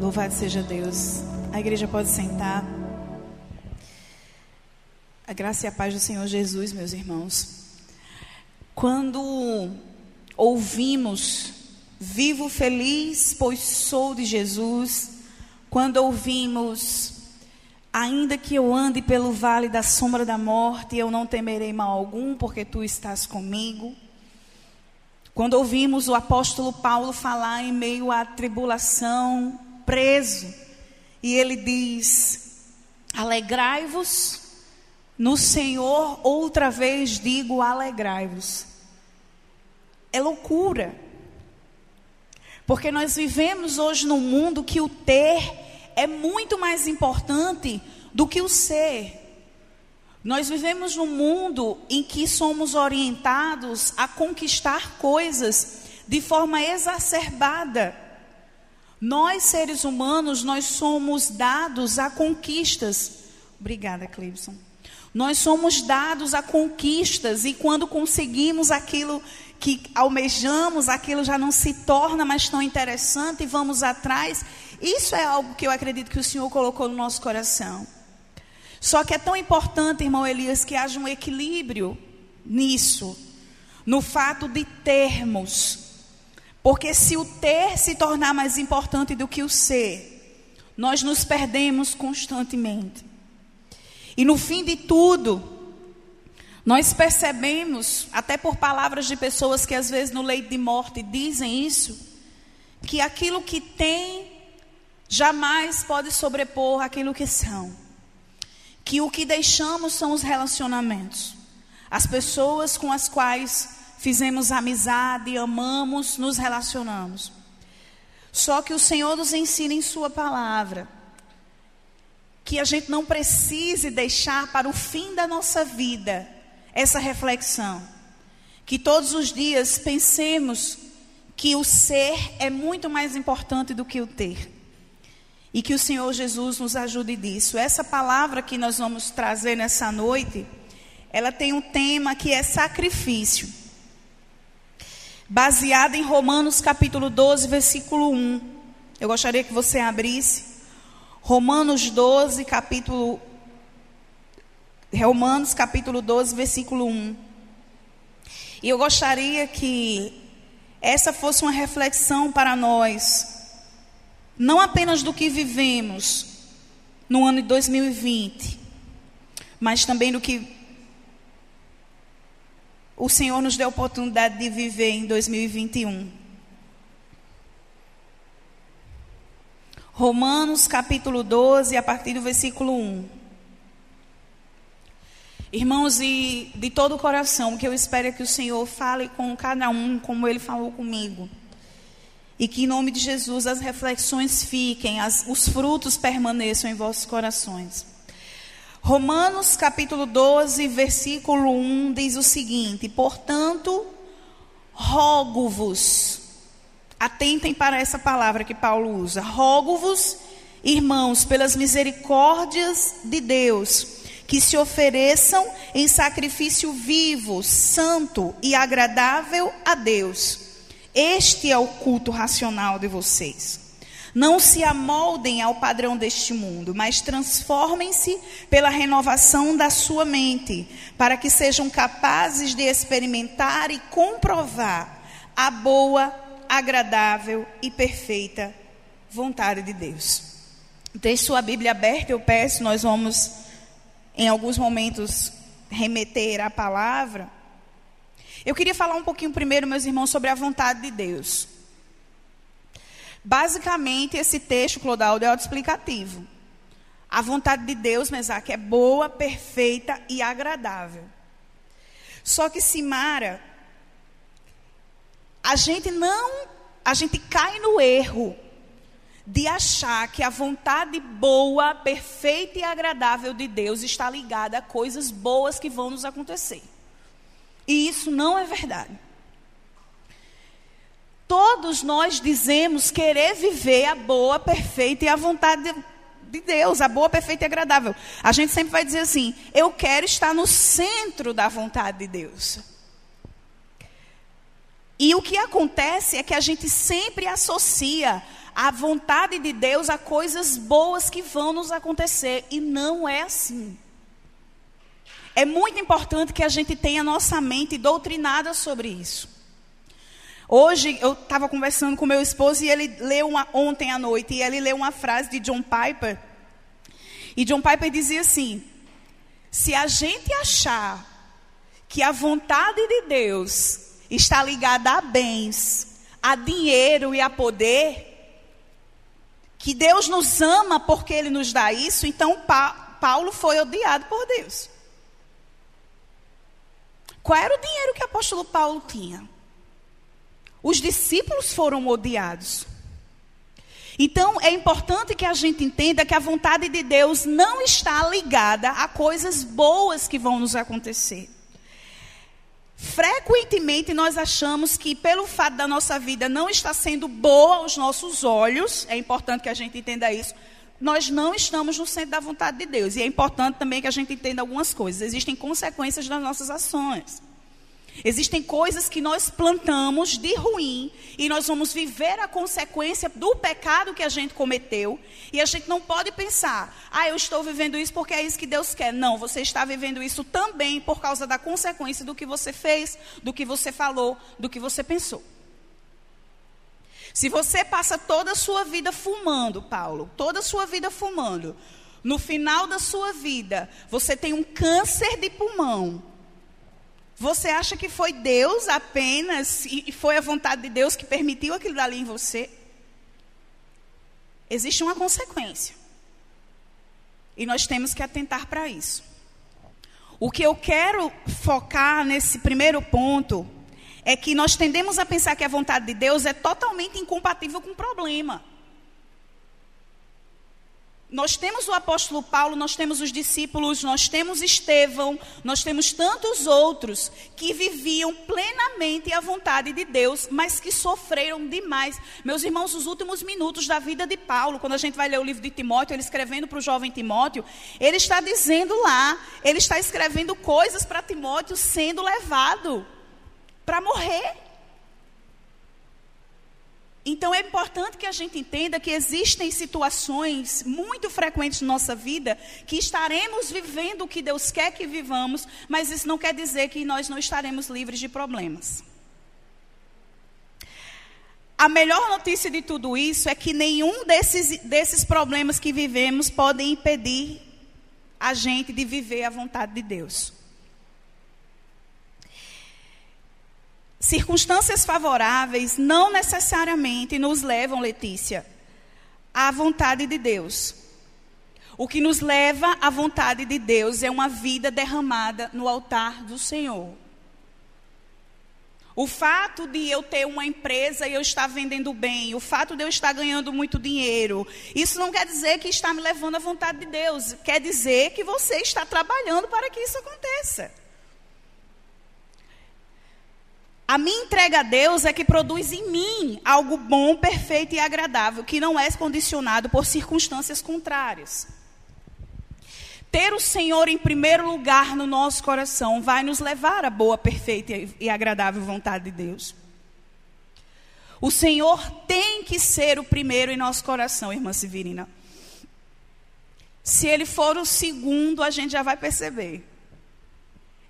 Louvado seja Deus. A igreja pode sentar. A graça e a paz do Senhor Jesus, meus irmãos. Quando ouvimos, vivo feliz, pois sou de Jesus. Quando ouvimos, ainda que eu ande pelo vale da sombra da morte, eu não temerei mal algum, porque tu estás comigo. Quando ouvimos o apóstolo Paulo falar em meio à tribulação, preso. E ele diz: Alegrai-vos no Senhor, outra vez digo: alegrai-vos. É loucura. Porque nós vivemos hoje num mundo que o ter é muito mais importante do que o ser. Nós vivemos num mundo em que somos orientados a conquistar coisas de forma exacerbada. Nós, seres humanos, nós somos dados a conquistas. Obrigada, Cleibson. Nós somos dados a conquistas e quando conseguimos aquilo que almejamos, aquilo já não se torna mais tão interessante e vamos atrás. Isso é algo que eu acredito que o Senhor colocou no nosso coração. Só que é tão importante, irmão Elias, que haja um equilíbrio nisso, no fato de termos porque se o ter se tornar mais importante do que o ser, nós nos perdemos constantemente. E no fim de tudo, nós percebemos, até por palavras de pessoas que às vezes no leito de morte dizem isso, que aquilo que tem jamais pode sobrepor aquilo que são. Que o que deixamos são os relacionamentos. As pessoas com as quais fizemos amizade, amamos, nos relacionamos. Só que o Senhor nos ensina em Sua palavra que a gente não precise deixar para o fim da nossa vida essa reflexão. Que todos os dias pensemos que o ser é muito mais importante do que o ter. E que o Senhor Jesus nos ajude disso. Essa palavra que nós vamos trazer nessa noite, ela tem um tema que é sacrifício baseada em Romanos capítulo 12, versículo 1. Eu gostaria que você abrisse. Romanos 12, capítulo Romanos capítulo 12, versículo 1. E eu gostaria que essa fosse uma reflexão para nós, não apenas do que vivemos no ano de 2020, mas também do que o Senhor nos deu a oportunidade de viver em 2021. Romanos capítulo 12, a partir do versículo 1. Irmãos, e de todo o coração, que eu espero é que o Senhor fale com cada um como Ele falou comigo. E que em nome de Jesus as reflexões fiquem, as, os frutos permaneçam em vossos corações. Romanos capítulo 12, versículo 1 diz o seguinte: Portanto, rogo-vos, atentem para essa palavra que Paulo usa, rogo-vos, irmãos, pelas misericórdias de Deus, que se ofereçam em sacrifício vivo, santo e agradável a Deus. Este é o culto racional de vocês. Não se amoldem ao padrão deste mundo, mas transformem-se pela renovação da sua mente, para que sejam capazes de experimentar e comprovar a boa, agradável e perfeita vontade de Deus. Tem sua Bíblia aberta, eu peço, nós vamos em alguns momentos remeter à palavra. Eu queria falar um pouquinho primeiro, meus irmãos, sobre a vontade de Deus. Basicamente, esse texto, Clodaldo, é autoexplicativo. A vontade de Deus, Mesaque, é boa, perfeita e agradável. Só que, Simara, a gente não, a gente cai no erro de achar que a vontade boa, perfeita e agradável de Deus está ligada a coisas boas que vão nos acontecer. E isso não é verdade. Todos nós dizemos querer viver a boa, perfeita e a vontade de, de Deus, a boa, perfeita e agradável. A gente sempre vai dizer assim: eu quero estar no centro da vontade de Deus. E o que acontece é que a gente sempre associa a vontade de Deus a coisas boas que vão nos acontecer. E não é assim. É muito importante que a gente tenha nossa mente doutrinada sobre isso. Hoje eu estava conversando com meu esposo e ele leu uma, ontem à noite e ele leu uma frase de John Piper. E John Piper dizia assim: se a gente achar que a vontade de Deus está ligada a bens, a dinheiro e a poder, que Deus nos ama porque Ele nos dá isso, então pa Paulo foi odiado por Deus. Qual era o dinheiro que o apóstolo Paulo tinha? Os discípulos foram odiados. Então, é importante que a gente entenda que a vontade de Deus não está ligada a coisas boas que vão nos acontecer. Frequentemente nós achamos que pelo fato da nossa vida não estar sendo boa aos nossos olhos, é importante que a gente entenda isso, nós não estamos no centro da vontade de Deus. E é importante também que a gente entenda algumas coisas. Existem consequências das nossas ações. Existem coisas que nós plantamos de ruim e nós vamos viver a consequência do pecado que a gente cometeu. E a gente não pode pensar, ah, eu estou vivendo isso porque é isso que Deus quer. Não, você está vivendo isso também por causa da consequência do que você fez, do que você falou, do que você pensou. Se você passa toda a sua vida fumando, Paulo, toda a sua vida fumando, no final da sua vida, você tem um câncer de pulmão você acha que foi Deus apenas e foi a vontade de Deus que permitiu aquilo dali em você? Existe uma consequência. E nós temos que atentar para isso. O que eu quero focar nesse primeiro ponto é que nós tendemos a pensar que a vontade de Deus é totalmente incompatível com o problema. Nós temos o apóstolo Paulo, nós temos os discípulos, nós temos Estevão, nós temos tantos outros que viviam plenamente a vontade de Deus, mas que sofreram demais. Meus irmãos, os últimos minutos da vida de Paulo, quando a gente vai ler o livro de Timóteo, ele escrevendo para o jovem Timóteo, ele está dizendo lá, ele está escrevendo coisas para Timóteo sendo levado para morrer. Então é importante que a gente entenda que existem situações muito frequentes na nossa vida que estaremos vivendo o que Deus quer que vivamos, mas isso não quer dizer que nós não estaremos livres de problemas. A melhor notícia de tudo isso é que nenhum desses, desses problemas que vivemos podem impedir a gente de viver a vontade de Deus. Circunstâncias favoráveis não necessariamente nos levam, Letícia, à vontade de Deus. O que nos leva à vontade de Deus é uma vida derramada no altar do Senhor. O fato de eu ter uma empresa e eu estar vendendo bem, o fato de eu estar ganhando muito dinheiro, isso não quer dizer que está me levando à vontade de Deus. Quer dizer que você está trabalhando para que isso aconteça. A minha entrega a Deus é que produz em mim algo bom, perfeito e agradável, que não é condicionado por circunstâncias contrárias. Ter o Senhor em primeiro lugar no nosso coração vai nos levar à boa, perfeita e agradável vontade de Deus. O Senhor tem que ser o primeiro em nosso coração, irmã Severina. Se ele for o segundo, a gente já vai perceber.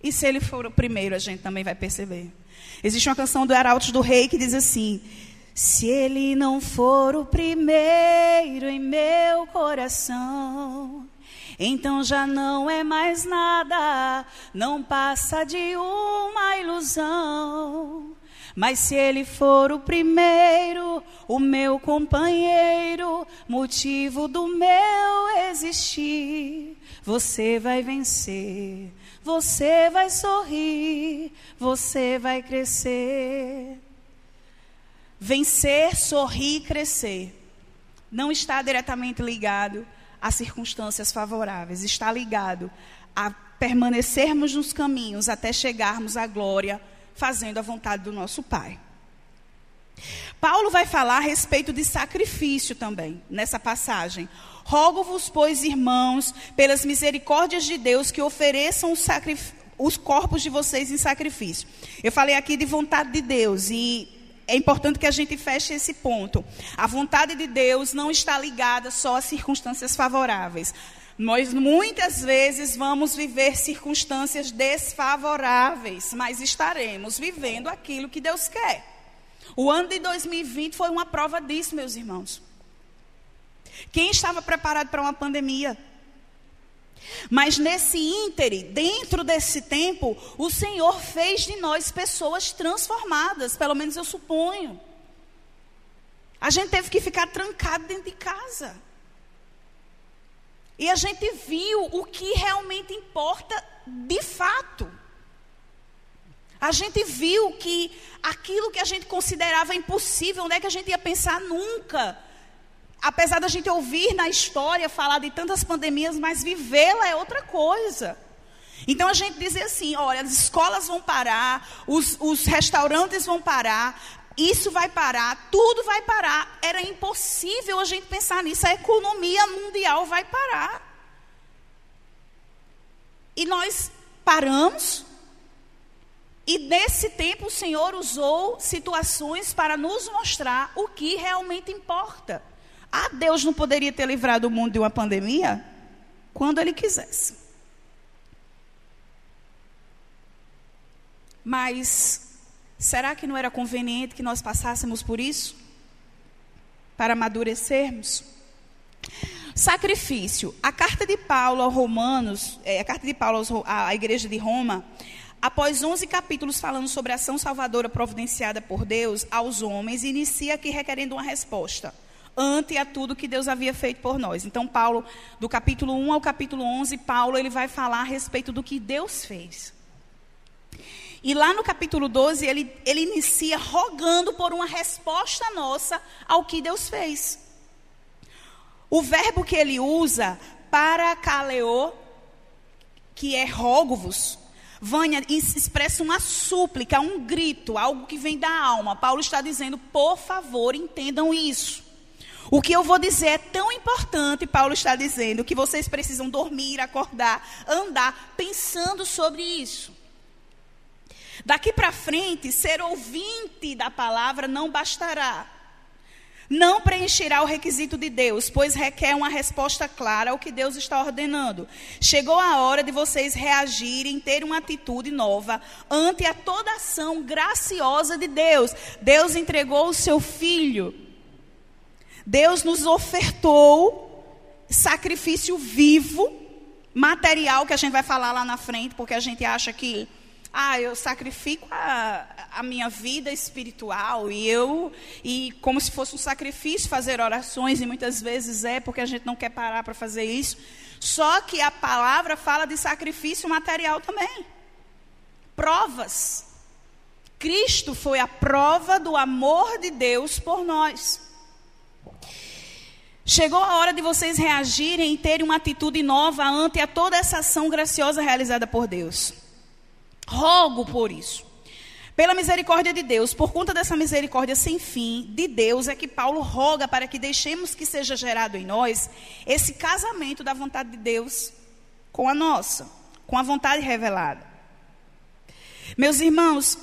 E se ele for o primeiro, a gente também vai perceber. Existe uma canção do Arautos do Rei que diz assim: Se ele não for o primeiro em meu coração, então já não é mais nada, não passa de uma ilusão. Mas se ele for o primeiro, o meu companheiro, motivo do meu existir, você vai vencer você vai sorrir, você vai crescer. Vencer, sorrir, crescer não está diretamente ligado a circunstâncias favoráveis, está ligado a permanecermos nos caminhos até chegarmos à glória, fazendo a vontade do nosso Pai. Paulo vai falar a respeito de sacrifício também, nessa passagem. Rogo-vos, pois, irmãos, pelas misericórdias de Deus, que ofereçam os corpos de vocês em sacrifício. Eu falei aqui de vontade de Deus, e é importante que a gente feche esse ponto. A vontade de Deus não está ligada só a circunstâncias favoráveis. Nós muitas vezes vamos viver circunstâncias desfavoráveis, mas estaremos vivendo aquilo que Deus quer. O ano de 2020 foi uma prova disso, meus irmãos. Quem estava preparado para uma pandemia? Mas nesse íntere, dentro desse tempo, o Senhor fez de nós pessoas transformadas, pelo menos eu suponho. A gente teve que ficar trancado dentro de casa. E a gente viu o que realmente importa de fato. A gente viu que aquilo que a gente considerava impossível, onde é que a gente ia pensar nunca? apesar da gente ouvir na história falar de tantas pandemias, mas vivê-la é outra coisa. Então a gente dizer assim: olha, as escolas vão parar, os, os restaurantes vão parar, isso vai parar, tudo vai parar. Era impossível a gente pensar nisso, a economia mundial vai parar. E nós paramos, e nesse tempo o Senhor usou situações para nos mostrar o que realmente importa. Ah, Deus não poderia ter livrado o mundo de uma pandemia? Quando Ele quisesse. Mas será que não era conveniente que nós passássemos por isso? Para amadurecermos? Sacrifício. A carta de Paulo aos Romanos, é, a carta de Paulo à igreja de Roma, após 11 capítulos falando sobre a ação salvadora providenciada por Deus aos homens, inicia aqui requerendo uma resposta ante a tudo que Deus havia feito por nós. Então, Paulo, do capítulo 1 ao capítulo 11, Paulo ele vai falar a respeito do que Deus fez. E lá no capítulo 12, ele, ele inicia rogando por uma resposta nossa ao que Deus fez. O verbo que ele usa, para caleo, que é rogo-vos, Vânia expressa uma súplica, um grito, algo que vem da alma. Paulo está dizendo, por favor, entendam isso. O que eu vou dizer é tão importante, Paulo está dizendo, que vocês precisam dormir, acordar, andar pensando sobre isso. Daqui para frente, ser ouvinte da palavra não bastará. Não preencherá o requisito de Deus, pois requer uma resposta clara ao que Deus está ordenando. Chegou a hora de vocês reagirem, ter uma atitude nova ante a toda ação graciosa de Deus. Deus entregou o seu filho Deus nos ofertou sacrifício vivo, material, que a gente vai falar lá na frente, porque a gente acha que, ah, eu sacrifico a, a minha vida espiritual e eu, e como se fosse um sacrifício fazer orações, e muitas vezes é, porque a gente não quer parar para fazer isso. Só que a palavra fala de sacrifício material também. Provas. Cristo foi a prova do amor de Deus por nós. Chegou a hora de vocês reagirem e terem uma atitude nova ante a toda essa ação graciosa realizada por Deus. Rogo por isso. Pela misericórdia de Deus, por conta dessa misericórdia sem fim de Deus, é que Paulo roga para que deixemos que seja gerado em nós esse casamento da vontade de Deus com a nossa, com a vontade revelada. Meus irmãos,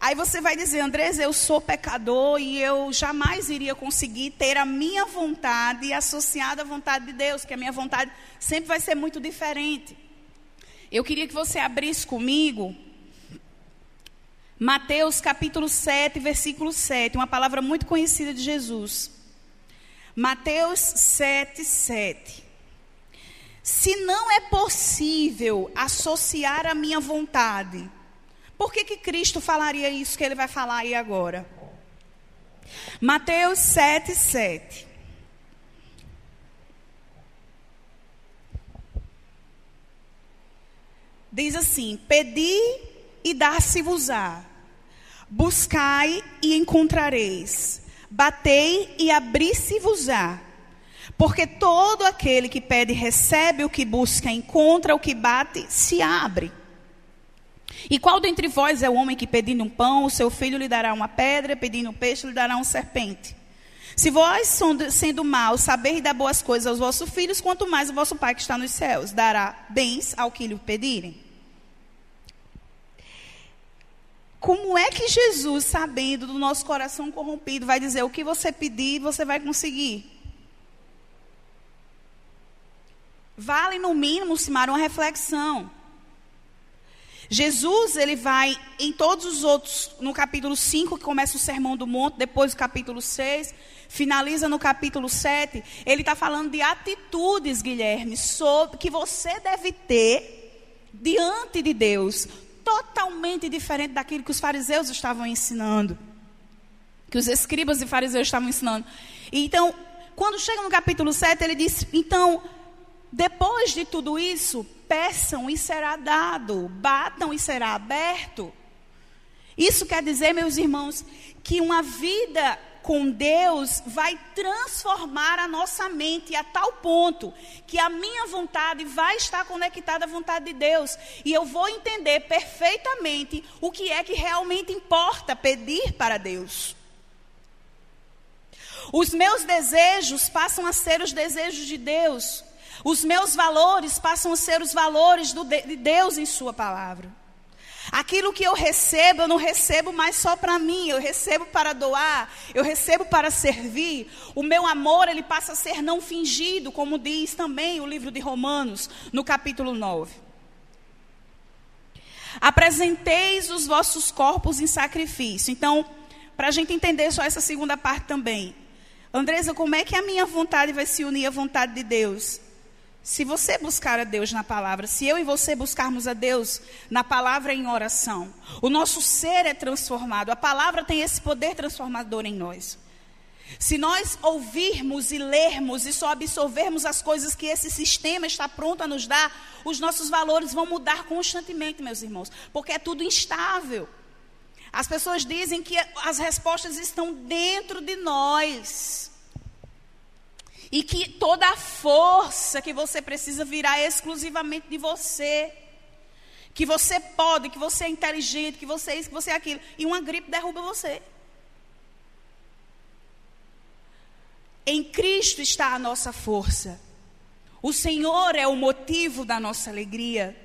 Aí você vai dizer, Andrés, eu sou pecador e eu jamais iria conseguir ter a minha vontade associada à vontade de Deus, que a minha vontade sempre vai ser muito diferente. Eu queria que você abrisse comigo Mateus capítulo 7, versículo 7, uma palavra muito conhecida de Jesus. Mateus 7, 7. Se não é possível associar a minha vontade por que, que Cristo falaria isso que ele vai falar aí agora? Mateus 7, 7. Diz assim: Pedi e dar-se-vos-á, buscai e encontrareis, batei e abri-se-vos-á. Porque todo aquele que pede recebe, o que busca encontra, o que bate se abre. E qual dentre vós é o homem que pedindo um pão, o seu filho lhe dará uma pedra, pedindo um peixe, lhe dará um serpente? Se vós, sendo maus, sabeis dar boas coisas aos vossos filhos, quanto mais o vosso Pai que está nos céus dará bens ao que lhe pedirem. Como é que Jesus, sabendo do nosso coração corrompido, vai dizer o que você pedir, você vai conseguir? Vale, no mínimo, Simar, uma reflexão. Jesus, ele vai em todos os outros, no capítulo 5, que começa o Sermão do Monte, depois o capítulo 6, finaliza no capítulo 7, ele está falando de atitudes, Guilherme, sobre, que você deve ter diante de Deus, totalmente diferente daquilo que os fariseus estavam ensinando, que os escribas e fariseus estavam ensinando. Então, quando chega no capítulo 7, ele diz: então, depois de tudo isso, peçam e será dado, batam e será aberto. Isso quer dizer, meus irmãos, que uma vida com Deus vai transformar a nossa mente a tal ponto que a minha vontade vai estar conectada à vontade de Deus e eu vou entender perfeitamente o que é que realmente importa pedir para Deus. Os meus desejos passam a ser os desejos de Deus. Os meus valores passam a ser os valores de Deus em Sua palavra. Aquilo que eu recebo, eu não recebo mais só para mim, eu recebo para doar, eu recebo para servir. O meu amor, ele passa a ser não fingido, como diz também o livro de Romanos, no capítulo 9. Apresenteis os vossos corpos em sacrifício. Então, para a gente entender só essa segunda parte também. Andresa, como é que a minha vontade vai se unir à vontade de Deus? Se você buscar a Deus na palavra, se eu e você buscarmos a Deus na palavra em oração, o nosso ser é transformado. A palavra tem esse poder transformador em nós. Se nós ouvirmos e lermos e só absorvermos as coisas que esse sistema está pronto a nos dar, os nossos valores vão mudar constantemente, meus irmãos, porque é tudo instável. As pessoas dizem que as respostas estão dentro de nós. E que toda a força que você precisa virá exclusivamente de você. Que você pode, que você é inteligente, que você é isso, que você é aquilo. E uma gripe derruba você. Em Cristo está a nossa força. O Senhor é o motivo da nossa alegria.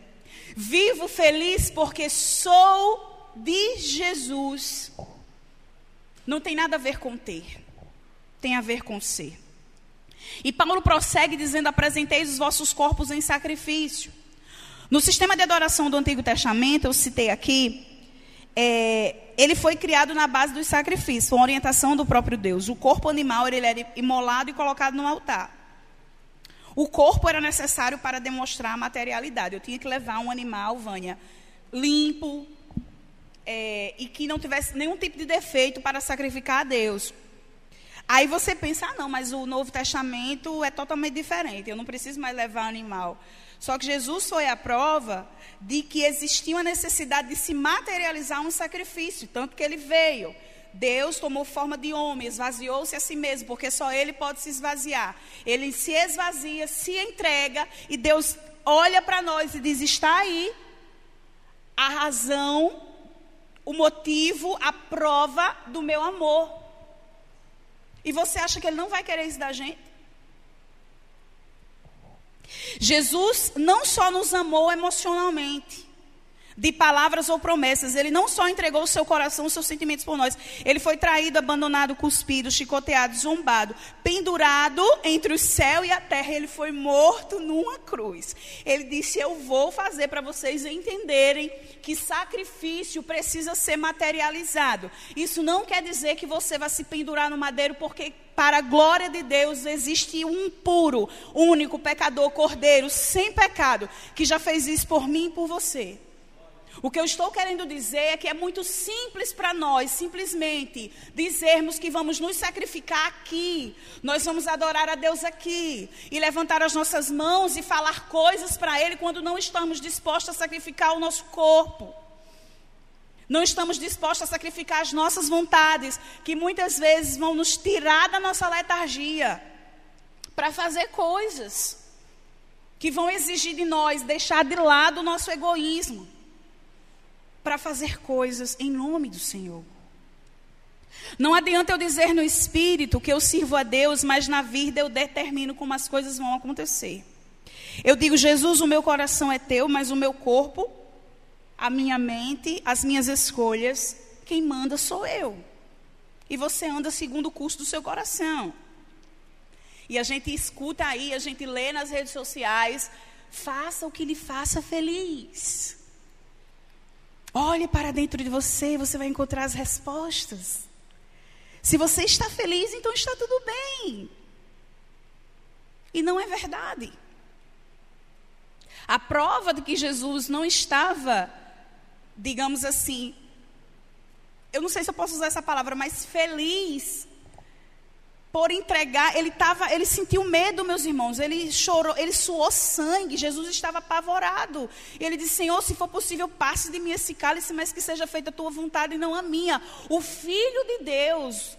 Vivo feliz porque sou de Jesus. Não tem nada a ver com ter, tem a ver com ser. E Paulo prossegue dizendo: apresenteis os vossos corpos em sacrifício. No sistema de adoração do Antigo Testamento, eu citei aqui, é, ele foi criado na base dos sacrifícios, uma orientação do próprio Deus. O corpo animal ele era imolado e colocado no altar. O corpo era necessário para demonstrar a materialidade. Eu tinha que levar um animal, Vânia, limpo é, e que não tivesse nenhum tipo de defeito para sacrificar a Deus. Aí você pensa, ah, não, mas o Novo Testamento é totalmente diferente, eu não preciso mais levar animal. Só que Jesus foi a prova de que existia uma necessidade de se materializar um sacrifício, tanto que ele veio. Deus tomou forma de homem, esvaziou-se a si mesmo, porque só ele pode se esvaziar. Ele se esvazia, se entrega, e Deus olha para nós e diz: está aí a razão, o motivo, a prova do meu amor. E você acha que ele não vai querer isso da gente? Jesus não só nos amou emocionalmente, de palavras ou promessas. Ele não só entregou o seu coração, os seus sentimentos por nós. Ele foi traído, abandonado, cuspido, chicoteado, zombado, pendurado entre o céu e a terra. Ele foi morto numa cruz. Ele disse: Eu vou fazer para vocês entenderem que sacrifício precisa ser materializado. Isso não quer dizer que você vai se pendurar no madeiro, porque para a glória de Deus existe um puro, único pecador, cordeiro, sem pecado, que já fez isso por mim e por você. O que eu estou querendo dizer é que é muito simples para nós, simplesmente, dizermos que vamos nos sacrificar aqui, nós vamos adorar a Deus aqui, e levantar as nossas mãos e falar coisas para Ele quando não estamos dispostos a sacrificar o nosso corpo. Não estamos dispostos a sacrificar as nossas vontades, que muitas vezes vão nos tirar da nossa letargia, para fazer coisas que vão exigir de nós deixar de lado o nosso egoísmo para fazer coisas em nome do Senhor. Não adianta eu dizer no espírito que eu sirvo a Deus, mas na vida eu determino como as coisas vão acontecer. Eu digo, Jesus, o meu coração é teu, mas o meu corpo a minha mente, as minhas escolhas, quem manda sou eu. E você anda segundo o curso do seu coração. E a gente escuta aí, a gente lê nas redes sociais, faça o que lhe faça feliz. Olhe para dentro de você e você vai encontrar as respostas. Se você está feliz, então está tudo bem. E não é verdade. A prova de que Jesus não estava, digamos assim, eu não sei se eu posso usar essa palavra, mas feliz por entregar, ele tava, ele sentiu medo, meus irmãos, ele chorou, ele suou sangue, Jesus estava apavorado. Ele disse: Senhor, se for possível, passe de mim esse cálice, mas que seja feita a tua vontade e não a minha. O Filho de Deus,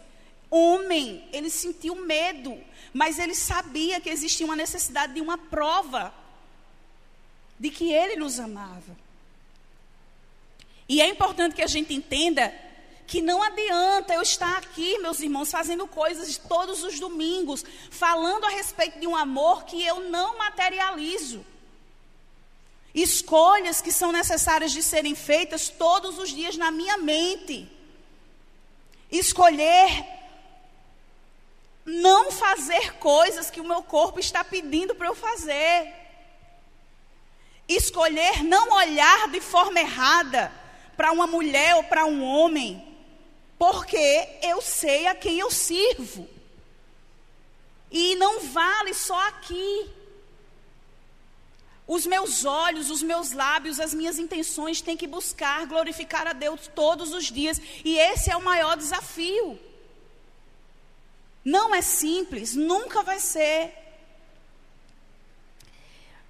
homem, ele sentiu medo, mas ele sabia que existia uma necessidade de uma prova de que ele nos amava. E é importante que a gente entenda que não adianta eu estar aqui, meus irmãos, fazendo coisas todos os domingos, falando a respeito de um amor que eu não materializo. Escolhas que são necessárias de serem feitas todos os dias na minha mente. Escolher não fazer coisas que o meu corpo está pedindo para eu fazer. Escolher não olhar de forma errada para uma mulher ou para um homem porque eu sei a quem eu sirvo. E não vale só aqui. Os meus olhos, os meus lábios, as minhas intenções têm que buscar glorificar a Deus todos os dias. E esse é o maior desafio. Não é simples, nunca vai ser.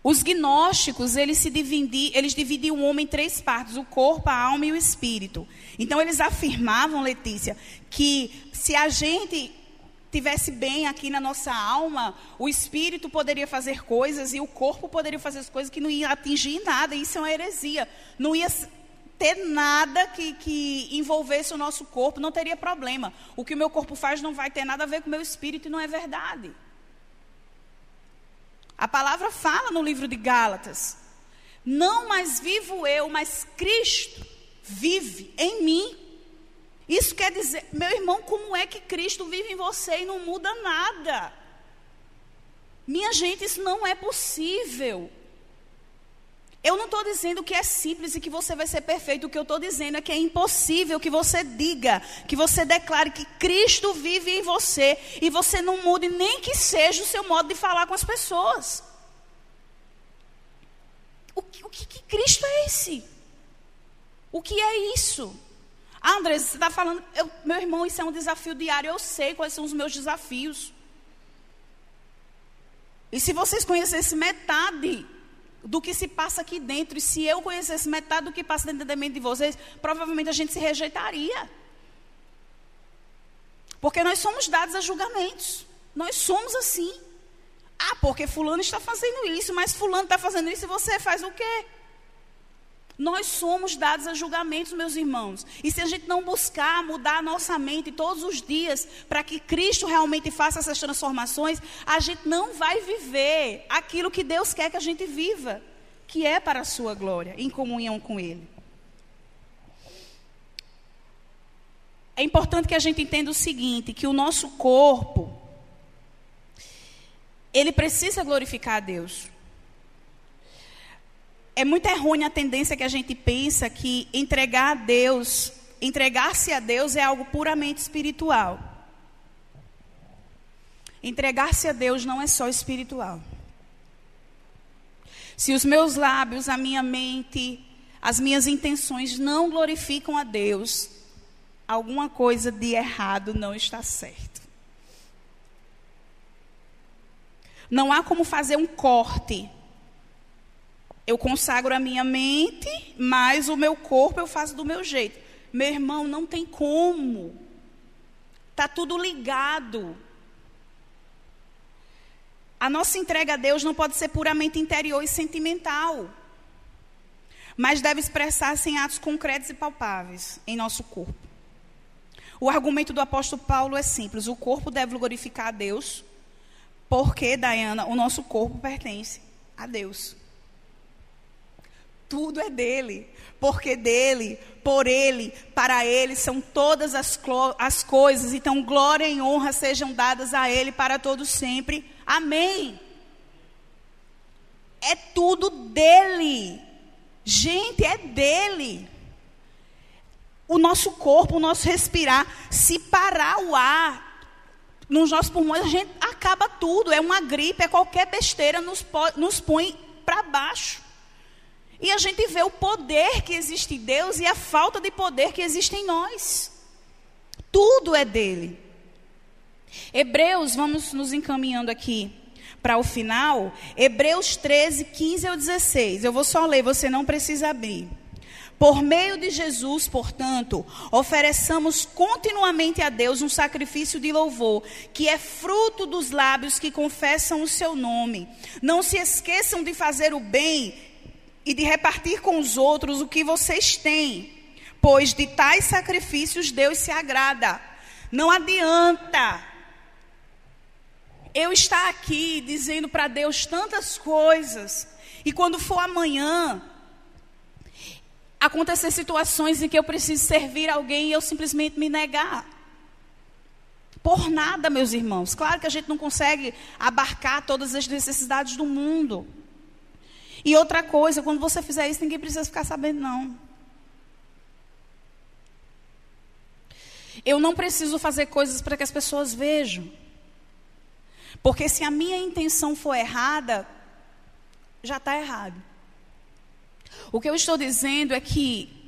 Os gnósticos, eles, se dividiam, eles dividiam o homem em três partes: o corpo, a alma e o espírito. Então, eles afirmavam, Letícia, que se a gente tivesse bem aqui na nossa alma, o espírito poderia fazer coisas e o corpo poderia fazer coisas que não ia atingir nada. Isso é uma heresia. Não ia ter nada que, que envolvesse o nosso corpo, não teria problema. O que o meu corpo faz não vai ter nada a ver com o meu espírito e não é verdade. A palavra fala no livro de Gálatas: Não mais vivo eu, mas Cristo vive em mim. Isso quer dizer, meu irmão, como é que Cristo vive em você e não muda nada? Minha gente, isso não é possível. Eu não estou dizendo que é simples e que você vai ser perfeito. O que eu estou dizendo é que é impossível que você diga, que você declare que Cristo vive em você e você não mude nem que seja o seu modo de falar com as pessoas. O que, o que, que Cristo é esse? O que é isso? Ah, André, você está falando, eu, meu irmão, isso é um desafio diário. Eu sei quais são os meus desafios. E se vocês conhecessem metade do que se passa aqui dentro. E se eu conhecesse metade do que passa dentro da mente de vocês, provavelmente a gente se rejeitaria. Porque nós somos dados a julgamentos. Nós somos assim. Ah, porque fulano está fazendo isso, mas fulano está fazendo isso e você faz o quê? Nós somos dados a julgamentos, meus irmãos. E se a gente não buscar mudar a nossa mente todos os dias para que Cristo realmente faça essas transformações, a gente não vai viver aquilo que Deus quer que a gente viva, que é para a sua glória, em comunhão com Ele. É importante que a gente entenda o seguinte, que o nosso corpo ele precisa glorificar a Deus é muito errônea a tendência que a gente pensa que entregar a Deus, entregar-se a Deus é algo puramente espiritual. Entregar-se a Deus não é só espiritual. Se os meus lábios, a minha mente, as minhas intenções não glorificam a Deus, alguma coisa de errado não está certo. Não há como fazer um corte eu consagro a minha mente, mas o meu corpo eu faço do meu jeito. Meu irmão, não tem como. Está tudo ligado. A nossa entrega a Deus não pode ser puramente interior e sentimental, mas deve expressar-se em atos concretos e palpáveis em nosso corpo. O argumento do apóstolo Paulo é simples: o corpo deve glorificar a Deus, porque, Diana, o nosso corpo pertence a Deus. Tudo é dele, porque dele, por ele, para ele são todas as, as coisas. Então, glória e honra sejam dadas a ele para todos sempre. Amém. É tudo dele. Gente, é dele. O nosso corpo, o nosso respirar, se parar o ar nos nossos pulmões, a gente acaba tudo. É uma gripe, é qualquer besteira, nos, nos põe para baixo. E a gente vê o poder que existe em Deus e a falta de poder que existe em nós. Tudo é dele. Hebreus, vamos nos encaminhando aqui para o final. Hebreus 13, 15 ao 16. Eu vou só ler, você não precisa abrir. Por meio de Jesus, portanto, ofereçamos continuamente a Deus um sacrifício de louvor, que é fruto dos lábios que confessam o seu nome. Não se esqueçam de fazer o bem e de repartir com os outros o que vocês têm, pois de tais sacrifícios Deus se agrada. Não adianta eu estar aqui dizendo para Deus tantas coisas, e quando for amanhã, acontecer situações em que eu preciso servir alguém e eu simplesmente me negar. Por nada, meus irmãos. Claro que a gente não consegue abarcar todas as necessidades do mundo. E outra coisa, quando você fizer isso, ninguém precisa ficar sabendo, não. Eu não preciso fazer coisas para que as pessoas vejam. Porque se a minha intenção for errada, já está errado. O que eu estou dizendo é que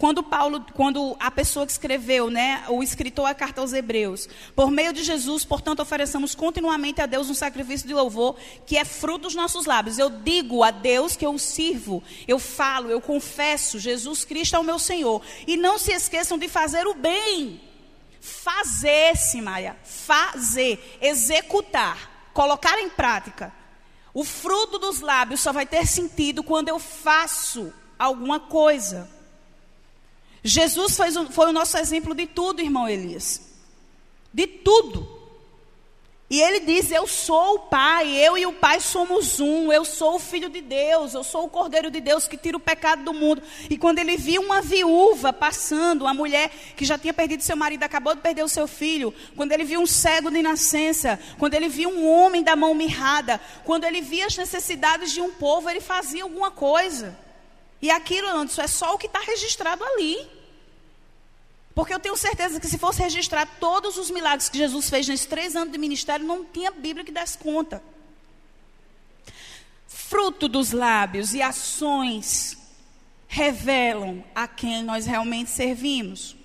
quando Paulo, quando a pessoa que escreveu, né, o escritor a carta aos Hebreus, por meio de Jesus, portanto, ofereçamos continuamente a Deus um sacrifício de louvor que é fruto dos nossos lábios. Eu digo a Deus que eu sirvo, eu falo, eu confesso, Jesus Cristo é o meu Senhor. E não se esqueçam de fazer o bem. Fazer, Simaia, fazer, executar, colocar em prática. O fruto dos lábios só vai ter sentido quando eu faço alguma coisa. Jesus foi, foi o nosso exemplo de tudo, irmão Elias. De tudo. E ele diz: Eu sou o Pai, eu e o Pai somos um, eu sou o Filho de Deus, eu sou o Cordeiro de Deus que tira o pecado do mundo. E quando ele viu uma viúva passando, uma mulher que já tinha perdido seu marido, acabou de perder o seu filho, quando ele viu um cego de nascença, quando ele viu um homem da mão mirrada, quando ele via as necessidades de um povo, ele fazia alguma coisa. E aquilo, isso é só o que está registrado ali. Porque eu tenho certeza que se fosse registrar todos os milagres que Jesus fez nesses três anos de ministério, não tinha Bíblia que desse conta. Fruto dos lábios e ações revelam a quem nós realmente servimos.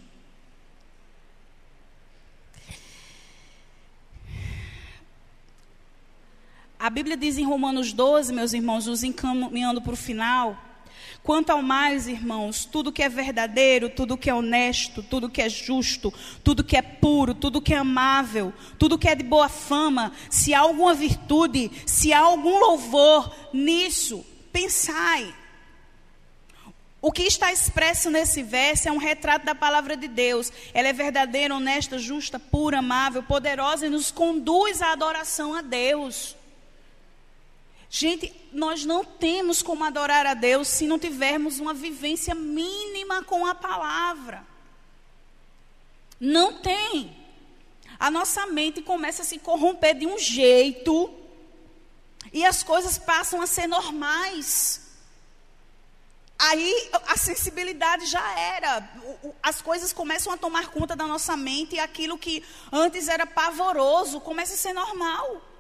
A Bíblia diz em Romanos 12, meus irmãos, nos encaminhando para o final, Quanto ao mais, irmãos, tudo que é verdadeiro, tudo que é honesto, tudo que é justo, tudo que é puro, tudo que é amável, tudo que é de boa fama, se há alguma virtude, se há algum louvor nisso, pensai. O que está expresso nesse verso é um retrato da palavra de Deus. Ela é verdadeira, honesta, justa, pura, amável, poderosa e nos conduz à adoração a Deus. Gente, nós não temos como adorar a Deus se não tivermos uma vivência mínima com a palavra. Não tem. A nossa mente começa a se corromper de um jeito e as coisas passam a ser normais. Aí a sensibilidade já era. As coisas começam a tomar conta da nossa mente e aquilo que antes era pavoroso começa a ser normal.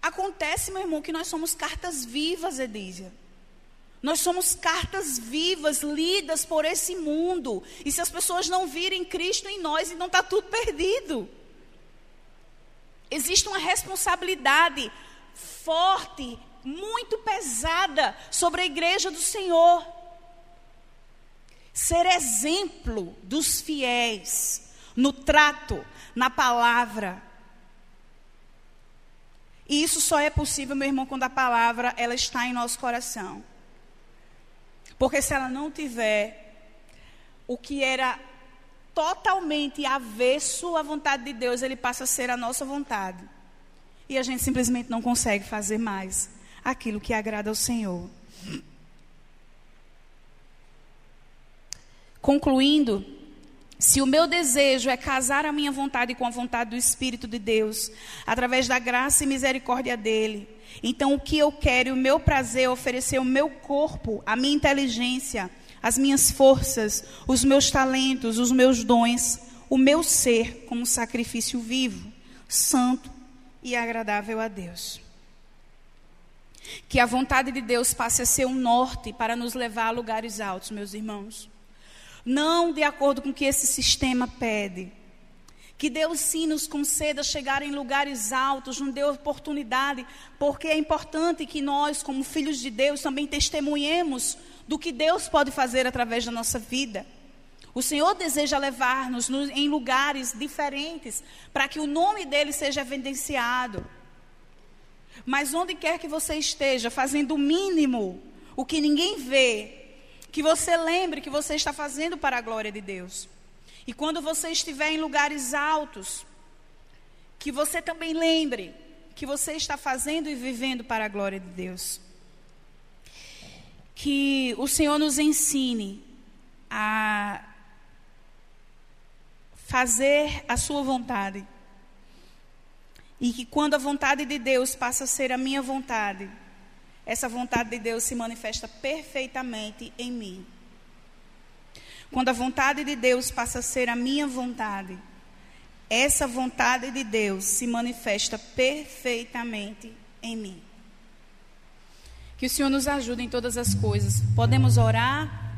Acontece, meu irmão, que nós somos cartas vivas, Edísia. Nós somos cartas vivas, lidas por esse mundo. E se as pessoas não virem Cristo em nós, então está tudo perdido. Existe uma responsabilidade forte, muito pesada sobre a igreja do Senhor. Ser exemplo dos fiéis no trato, na palavra, e isso só é possível, meu irmão, quando a palavra ela está em nosso coração. Porque se ela não tiver o que era totalmente avesso à vontade de Deus, ele passa a ser a nossa vontade. E a gente simplesmente não consegue fazer mais. aquilo que agrada ao Senhor. Concluindo, se o meu desejo é casar a minha vontade com a vontade do Espírito de Deus, através da graça e misericórdia dele, então o que eu quero o meu prazer é oferecer o meu corpo, a minha inteligência, as minhas forças, os meus talentos, os meus dons, o meu ser como sacrifício vivo, santo e agradável a Deus. Que a vontade de Deus passe a ser um norte para nos levar a lugares altos, meus irmãos não de acordo com o que esse sistema pede. Que Deus sim nos conceda chegar em lugares altos, nos dê oportunidade, porque é importante que nós, como filhos de Deus, também testemunhemos do que Deus pode fazer através da nossa vida. O Senhor deseja levar-nos em lugares diferentes para que o nome dele seja evidenciado. Mas onde quer que você esteja, fazendo o mínimo, o que ninguém vê, que você lembre que você está fazendo para a glória de Deus. E quando você estiver em lugares altos, que você também lembre que você está fazendo e vivendo para a glória de Deus. Que o Senhor nos ensine a fazer a sua vontade. E que quando a vontade de Deus passa a ser a minha vontade, essa vontade de Deus se manifesta perfeitamente em mim. Quando a vontade de Deus passa a ser a minha vontade, essa vontade de Deus se manifesta perfeitamente em mim. Que o Senhor nos ajude em todas as coisas. Podemos orar?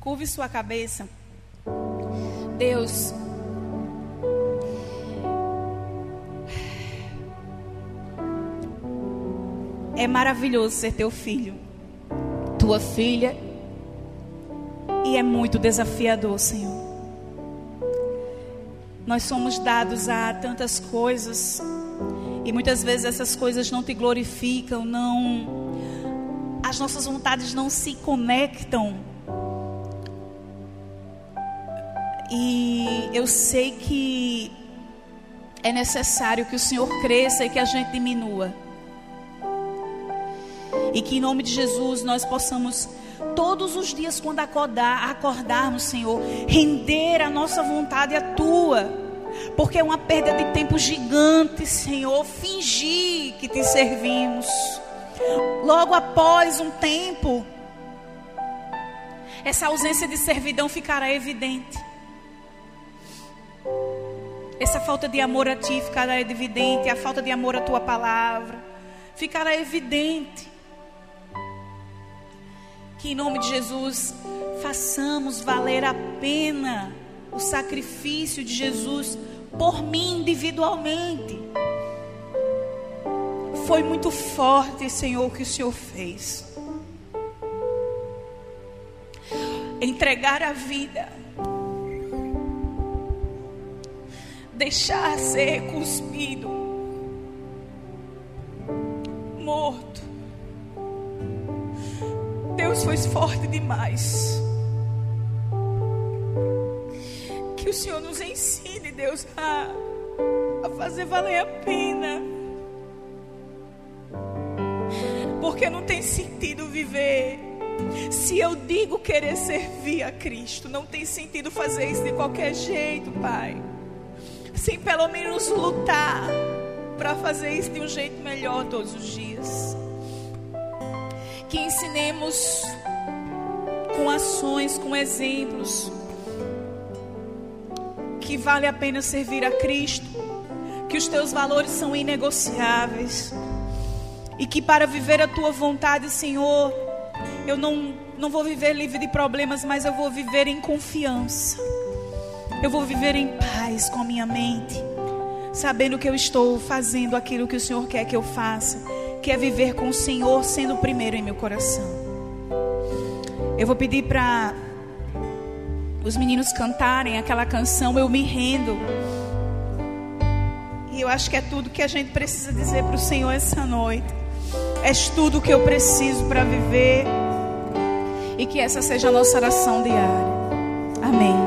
Curve sua cabeça. Deus, É maravilhoso ser teu filho, tua filha, e é muito desafiador, Senhor. Nós somos dados a tantas coisas, e muitas vezes essas coisas não te glorificam, não. As nossas vontades não se conectam. E eu sei que é necessário que o Senhor cresça e que a gente diminua. E que em nome de Jesus nós possamos todos os dias quando acordar, acordarmos, Senhor, render a nossa vontade à tua. Porque é uma perda de tempo gigante, Senhor, fingir que te servimos. Logo após um tempo, essa ausência de servidão ficará evidente. Essa falta de amor a ti ficará evidente, a falta de amor à tua palavra ficará evidente. Que em nome de Jesus façamos valer a pena o sacrifício de Jesus por mim individualmente. Foi muito forte, Senhor, o que o Senhor fez. Entregar a vida, deixar ser cuspido, morto Deus foi forte demais. Que o Senhor nos ensine, Deus, a, a fazer valer a pena. Porque não tem sentido viver. Se eu digo querer servir a Cristo, não tem sentido fazer isso de qualquer jeito, Pai. Sem pelo menos lutar para fazer isso de um jeito melhor todos os dias que ensinemos com ações, com exemplos, que vale a pena servir a Cristo, que os teus valores são inegociáveis e que para viver a tua vontade, Senhor, eu não, não vou viver livre de problemas, mas eu vou viver em confiança. Eu vou viver em paz com a minha mente, sabendo que eu estou fazendo aquilo que o Senhor quer que eu faça que é viver com o Senhor sendo o primeiro em meu coração. Eu vou pedir para os meninos cantarem aquela canção Eu Me Rendo. E eu acho que é tudo que a gente precisa dizer para o Senhor essa noite. És tudo que eu preciso para viver. E que essa seja a nossa oração diária. Amém.